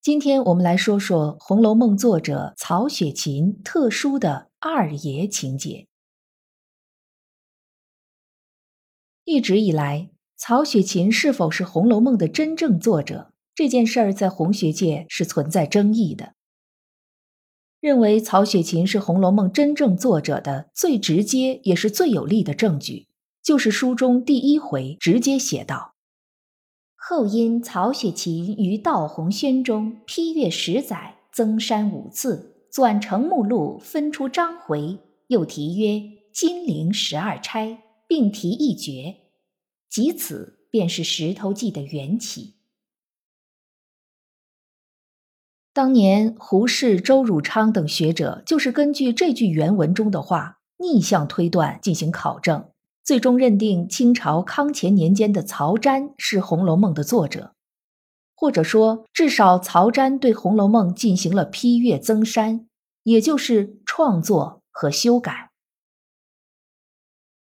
今天我们来说说《红楼梦》作者曹雪芹特殊的二爷情节。一直以来，曹雪芹是否是《红楼梦》的真正作者这件事儿，在红学界是存在争议的。认为曹雪芹是《红楼梦》真正作者的最直接也是最有力的证据，就是书中第一回直接写道。后因曹雪芹于《道红轩》中批阅十载，增删五次，纂成目录，分出章回，又题曰《金陵十二钗》，并题一绝，即此便是《石头记》的缘起。当年胡适、周汝昌等学者就是根据这句原文中的话，逆向推断进行考证。最终认定清朝康乾年间的曹詹是《红楼梦》的作者，或者说，至少曹詹对《红楼梦》进行了批阅增删，也就是创作和修改。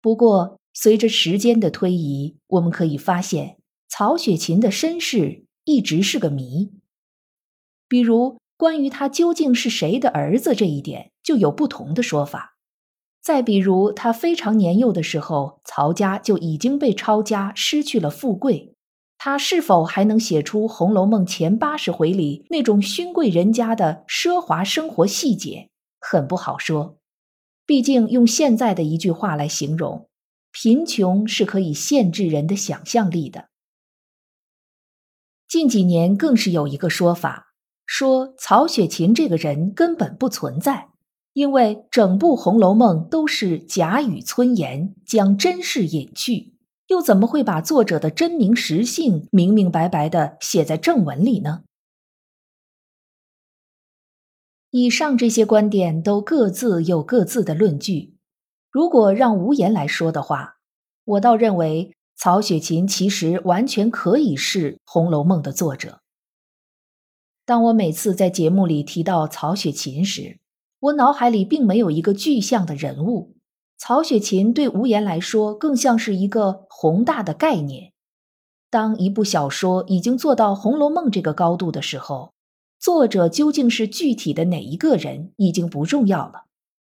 不过，随着时间的推移，我们可以发现，曹雪芹的身世一直是个谜。比如，关于他究竟是谁的儿子这一点，就有不同的说法。再比如，他非常年幼的时候，曹家就已经被抄家，失去了富贵。他是否还能写出《红楼梦》前八十回里那种勋贵人家的奢华生活细节，很不好说。毕竟，用现在的一句话来形容，贫穷是可以限制人的想象力的。近几年更是有一个说法，说曹雪芹这个人根本不存在。因为整部《红楼梦》都是假语村言，将真事隐去，又怎么会把作者的真名实姓明明白白的写在正文里呢？以上这些观点都各自有各自的论据。如果让无言来说的话，我倒认为曹雪芹其实完全可以是《红楼梦》的作者。当我每次在节目里提到曹雪芹时，我脑海里并没有一个具象的人物，曹雪芹对无言来说更像是一个宏大的概念。当一部小说已经做到《红楼梦》这个高度的时候，作者究竟是具体的哪一个人已经不重要了，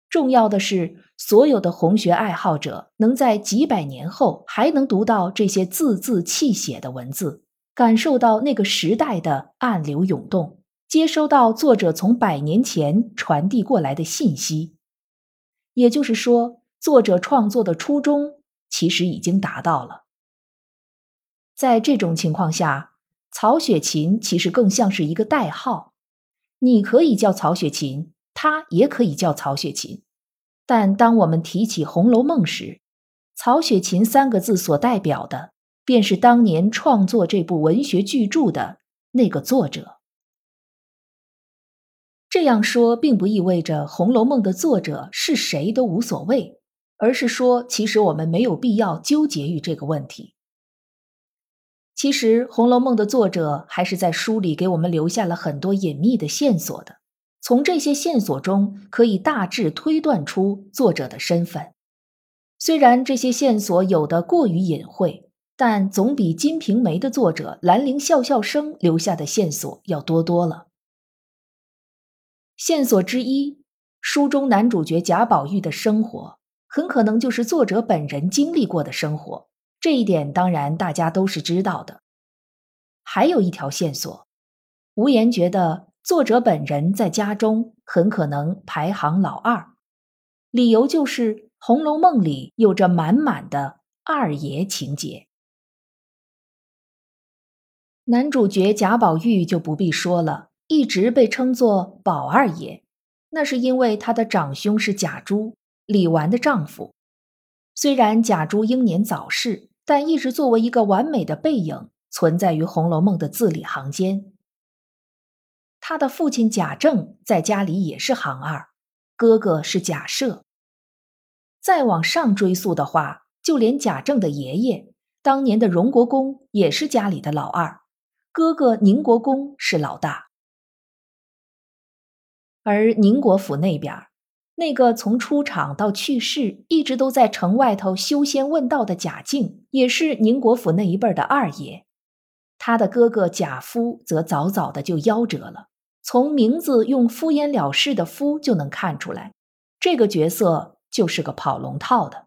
重要的是所有的红学爱好者能在几百年后还能读到这些字字泣血的文字，感受到那个时代的暗流涌动。接收到作者从百年前传递过来的信息，也就是说，作者创作的初衷其实已经达到了。在这种情况下，曹雪芹其实更像是一个代号，你可以叫曹雪芹，他也可以叫曹雪芹。但当我们提起《红楼梦》时，曹雪芹三个字所代表的，便是当年创作这部文学巨著的那个作者。这样说并不意味着《红楼梦》的作者是谁都无所谓，而是说，其实我们没有必要纠结于这个问题。其实，《红楼梦》的作者还是在书里给我们留下了很多隐秘的线索的。从这些线索中，可以大致推断出作者的身份。虽然这些线索有的过于隐晦，但总比《金瓶梅》的作者兰陵笑笑生留下的线索要多多了。线索之一，书中男主角贾宝玉的生活，很可能就是作者本人经历过的生活。这一点当然大家都是知道的。还有一条线索，无言觉得作者本人在家中很可能排行老二，理由就是《红楼梦》里有着满满的二爷情节。男主角贾宝玉就不必说了。一直被称作宝二爷，那是因为他的长兄是贾珠，李纨的丈夫。虽然贾珠英年早逝，但一直作为一个完美的背影存在于《红楼梦》的字里行间。他的父亲贾政在家里也是行二，哥哥是贾赦。再往上追溯的话，就连贾政的爷爷当年的荣国公也是家里的老二，哥哥宁国公是老大。而宁国府那边，那个从出场到去世一直都在城外头修仙问道的贾敬，也是宁国府那一辈的二爷。他的哥哥贾夫则早早的就夭折了。从名字用敷衍了事的“敷”就能看出来，这个角色就是个跑龙套的。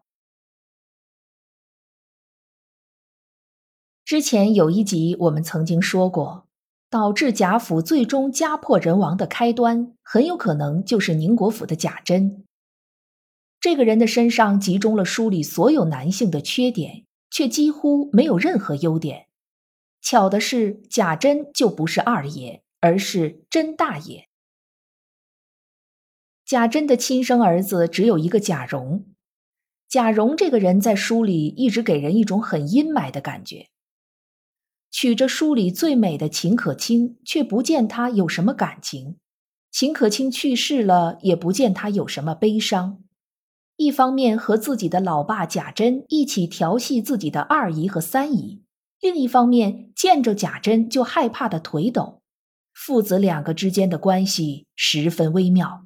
之前有一集我们曾经说过，导致贾府最终家破人亡的开端，很有可能就是宁国府的贾珍。这个人的身上集中了书里所有男性的缺点，却几乎没有任何优点。巧的是，贾珍就不是二爷。而是甄大爷。贾珍的亲生儿子只有一个贾蓉。贾蓉这个人在书里一直给人一种很阴霾的感觉。娶着书里最美的秦可卿，却不见他有什么感情；秦可卿去世了，也不见他有什么悲伤。一方面和自己的老爸贾珍一起调戏自己的二姨和三姨，另一方面见着贾珍就害怕的腿抖。父子两个之间的关系十分微妙。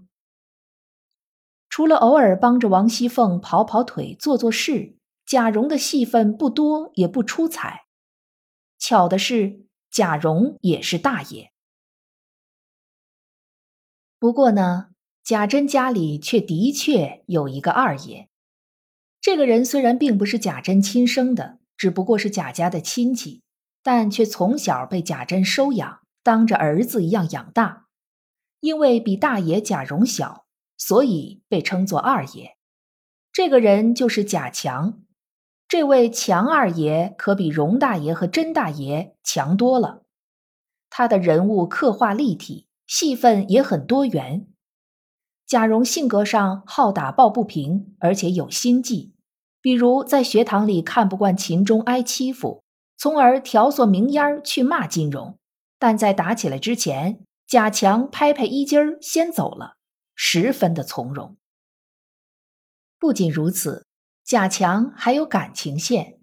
除了偶尔帮着王熙凤跑跑腿、做做事，贾蓉的戏份不多也不出彩。巧的是，贾蓉也是大爷。不过呢，贾珍家里却的确有一个二爷。这个人虽然并不是贾珍亲生的，只不过是贾家的亲戚，但却从小被贾珍收养。当着儿子一样养大，因为比大爷贾蓉小，所以被称作二爷。这个人就是贾强。这位强二爷可比荣大爷和甄大爷强多了。他的人物刻画立体，戏份也很多元。贾蓉性格上好打抱不平，而且有心计，比如在学堂里看不惯秦钟挨欺负，从而挑唆明烟儿去骂金荣。但在打起来之前，贾强拍拍衣襟儿先走了，十分的从容。不仅如此，贾强还有感情线，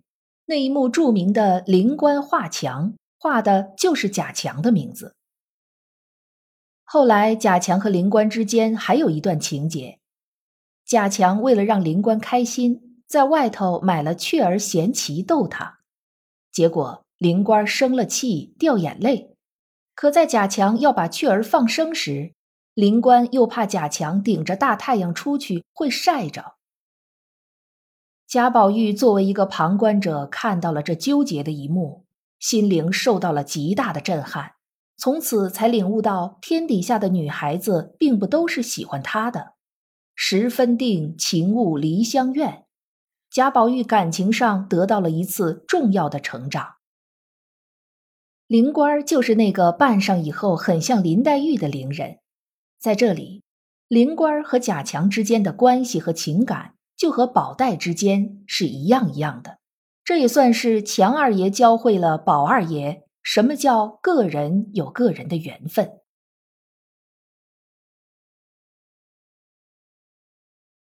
那一幕著名的灵官画墙，画的就是贾强的名字。后来，贾强和灵官之间还有一段情节，贾强为了让灵官开心，在外头买了雀儿衔旗逗他，结果灵官生了气，掉眼泪。可在贾强要把雀儿放生时，灵官又怕贾强顶着大太阳出去会晒着。贾宝玉作为一个旁观者，看到了这纠结的一幕，心灵受到了极大的震撼，从此才领悟到天底下的女孩子并不都是喜欢他的。十分定，情物离乡愿，贾宝玉感情上得到了一次重要的成长。灵官儿就是那个扮上以后很像林黛玉的灵人，在这里，灵官儿和贾强之间的关系和情感就和宝黛之间是一样一样的。这也算是强二爷教会了宝二爷什么叫个人有个人的缘分。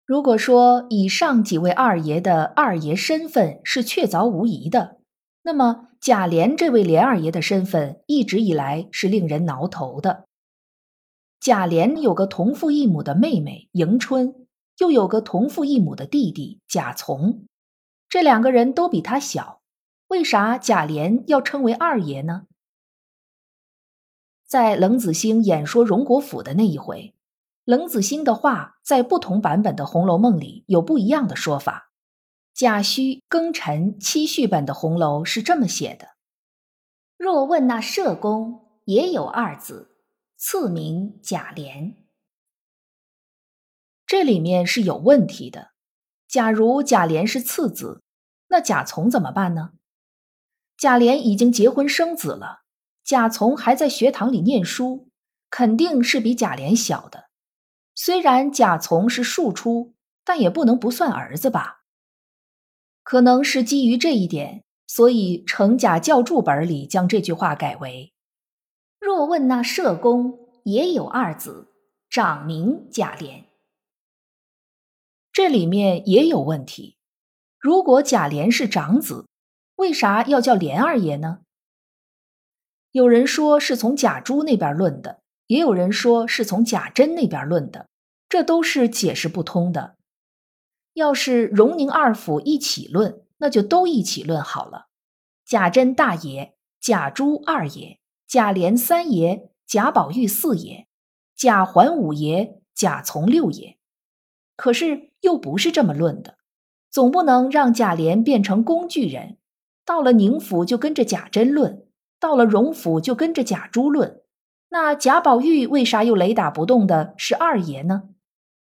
如果说以上几位二爷的二爷身份是确凿无疑的，那么。贾琏这位琏二爷的身份一直以来是令人挠头的。贾琏有个同父异母的妹妹迎春，又有个同父异母的弟弟贾从，这两个人都比他小，为啥贾琏要称为二爷呢？在冷子兴演说荣国府的那一回，冷子兴的话在不同版本的《红楼梦》里有不一样的说法。贾诩庚辰七序本的红楼是这么写的：若问那社公也有二子，赐名贾琏。这里面是有问题的。假如贾琏是次子，那贾从怎么办呢？贾琏已经结婚生子了，贾从还在学堂里念书，肯定是比贾琏小的。虽然贾从是庶出，但也不能不算儿子吧？可能是基于这一点，所以程甲教注本里将这句话改为：“若问那社公也有二子，长名贾琏。这里面也有问题。如果贾琏是长子，为啥要叫琏二爷呢？有人说是从贾珠那边论的，也有人说是从贾珍那边论的，这都是解释不通的。要是荣宁二府一起论，那就都一起论好了。贾珍大爷，贾珠二爷，贾琏三爷，贾宝玉四爷，贾环五爷，贾从六爷。可是又不是这么论的，总不能让贾琏变成工具人，到了宁府就跟着贾珍论，到了荣府就跟着贾珠论。那贾宝玉为啥又雷打不动的是二爷呢？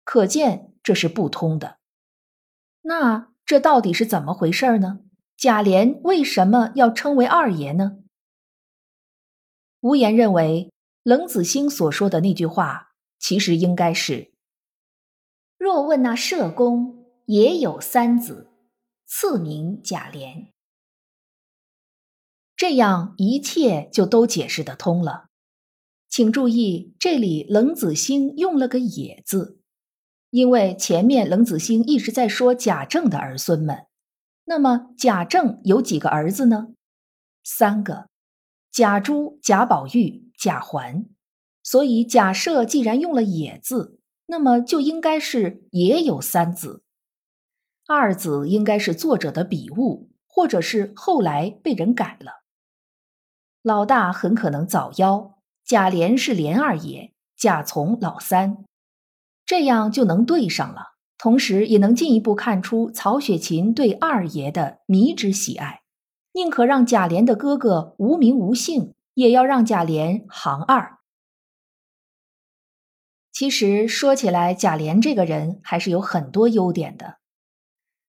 可见这是不通的。那这到底是怎么回事呢？贾琏为什么要称为二爷呢？无言认为，冷子兴所说的那句话，其实应该是：若问那社公也有三子，赐名贾琏，这样一切就都解释得通了。请注意，这里冷子兴用了个“也”字。因为前面冷子兴一直在说贾政的儿孙们，那么贾政有几个儿子呢？三个，贾珠、贾宝玉、贾环。所以假设既然用了“也”字，那么就应该是也有三子。二子应该是作者的笔误，或者是后来被人改了。老大很可能早夭，贾琏是琏二爷，贾从老三。这样就能对上了，同时也能进一步看出曹雪芹对二爷的迷之喜爱，宁可让贾琏的哥哥无名无姓，也要让贾琏行二。其实说起来，贾琏这个人还是有很多优点的。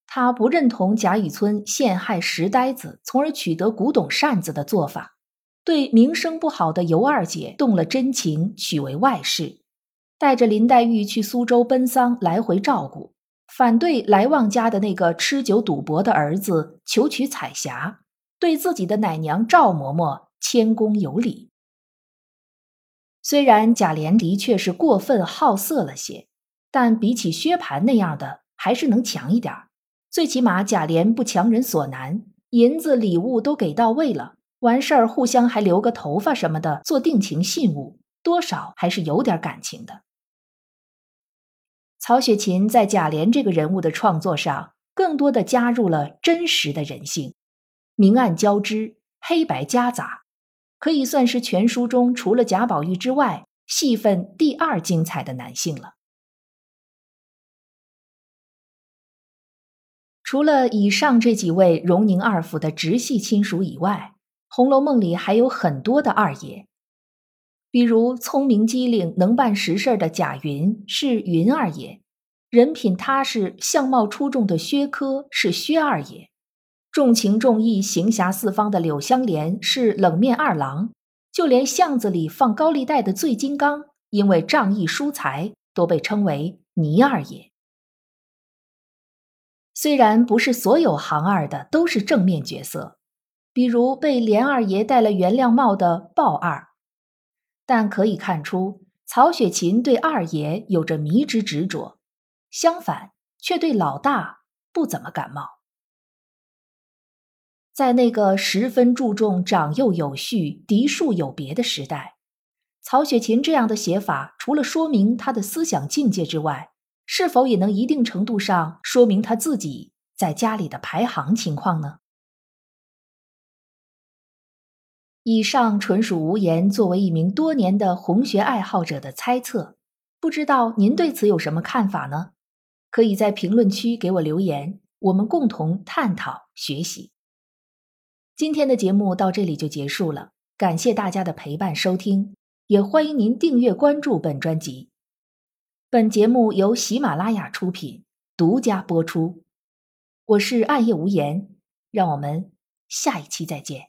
他不认同贾雨村陷害石呆子，从而取得古董扇子的做法，对名声不好的尤二姐动了真情，娶为外室。带着林黛玉去苏州奔丧，来回照顾，反对来旺家的那个吃酒赌博的儿子求娶彩霞，对自己的奶娘赵嬷嬷谦恭有礼。虽然贾琏的确是过分好色了些，但比起薛蟠那样的，还是能强一点最起码贾琏不强人所难，银子礼物都给到位了，完事儿互相还留个头发什么的做定情信物，多少还是有点感情的。曹雪芹在贾琏这个人物的创作上，更多的加入了真实的人性，明暗交织，黑白夹杂，可以算是全书中除了贾宝玉之外，戏份第二精彩的男性了。除了以上这几位荣宁二府的直系亲属以外，《红楼梦》里还有很多的二爷。比如聪明机灵、能办实事的贾云是云二爷，人品踏实、相貌出众的薛科是薛二爷，重情重义、行侠四方的柳湘莲是冷面二郎，就连巷子里放高利贷的醉金刚，因为仗义疏财，都被称为倪二爷。虽然不是所有行二的都是正面角色，比如被连二爷戴了原谅帽的鲍二。但可以看出，曹雪芹对二爷有着迷之执着，相反却对老大不怎么感冒。在那个十分注重长幼有序、嫡庶有别的时代，曹雪芹这样的写法，除了说明他的思想境界之外，是否也能一定程度上说明他自己在家里的排行情况呢？以上纯属无言作为一名多年的红学爱好者的猜测，不知道您对此有什么看法呢？可以在评论区给我留言，我们共同探讨学习。今天的节目到这里就结束了，感谢大家的陪伴收听，也欢迎您订阅关注本专辑。本节目由喜马拉雅出品，独家播出。我是暗夜无言，让我们下一期再见。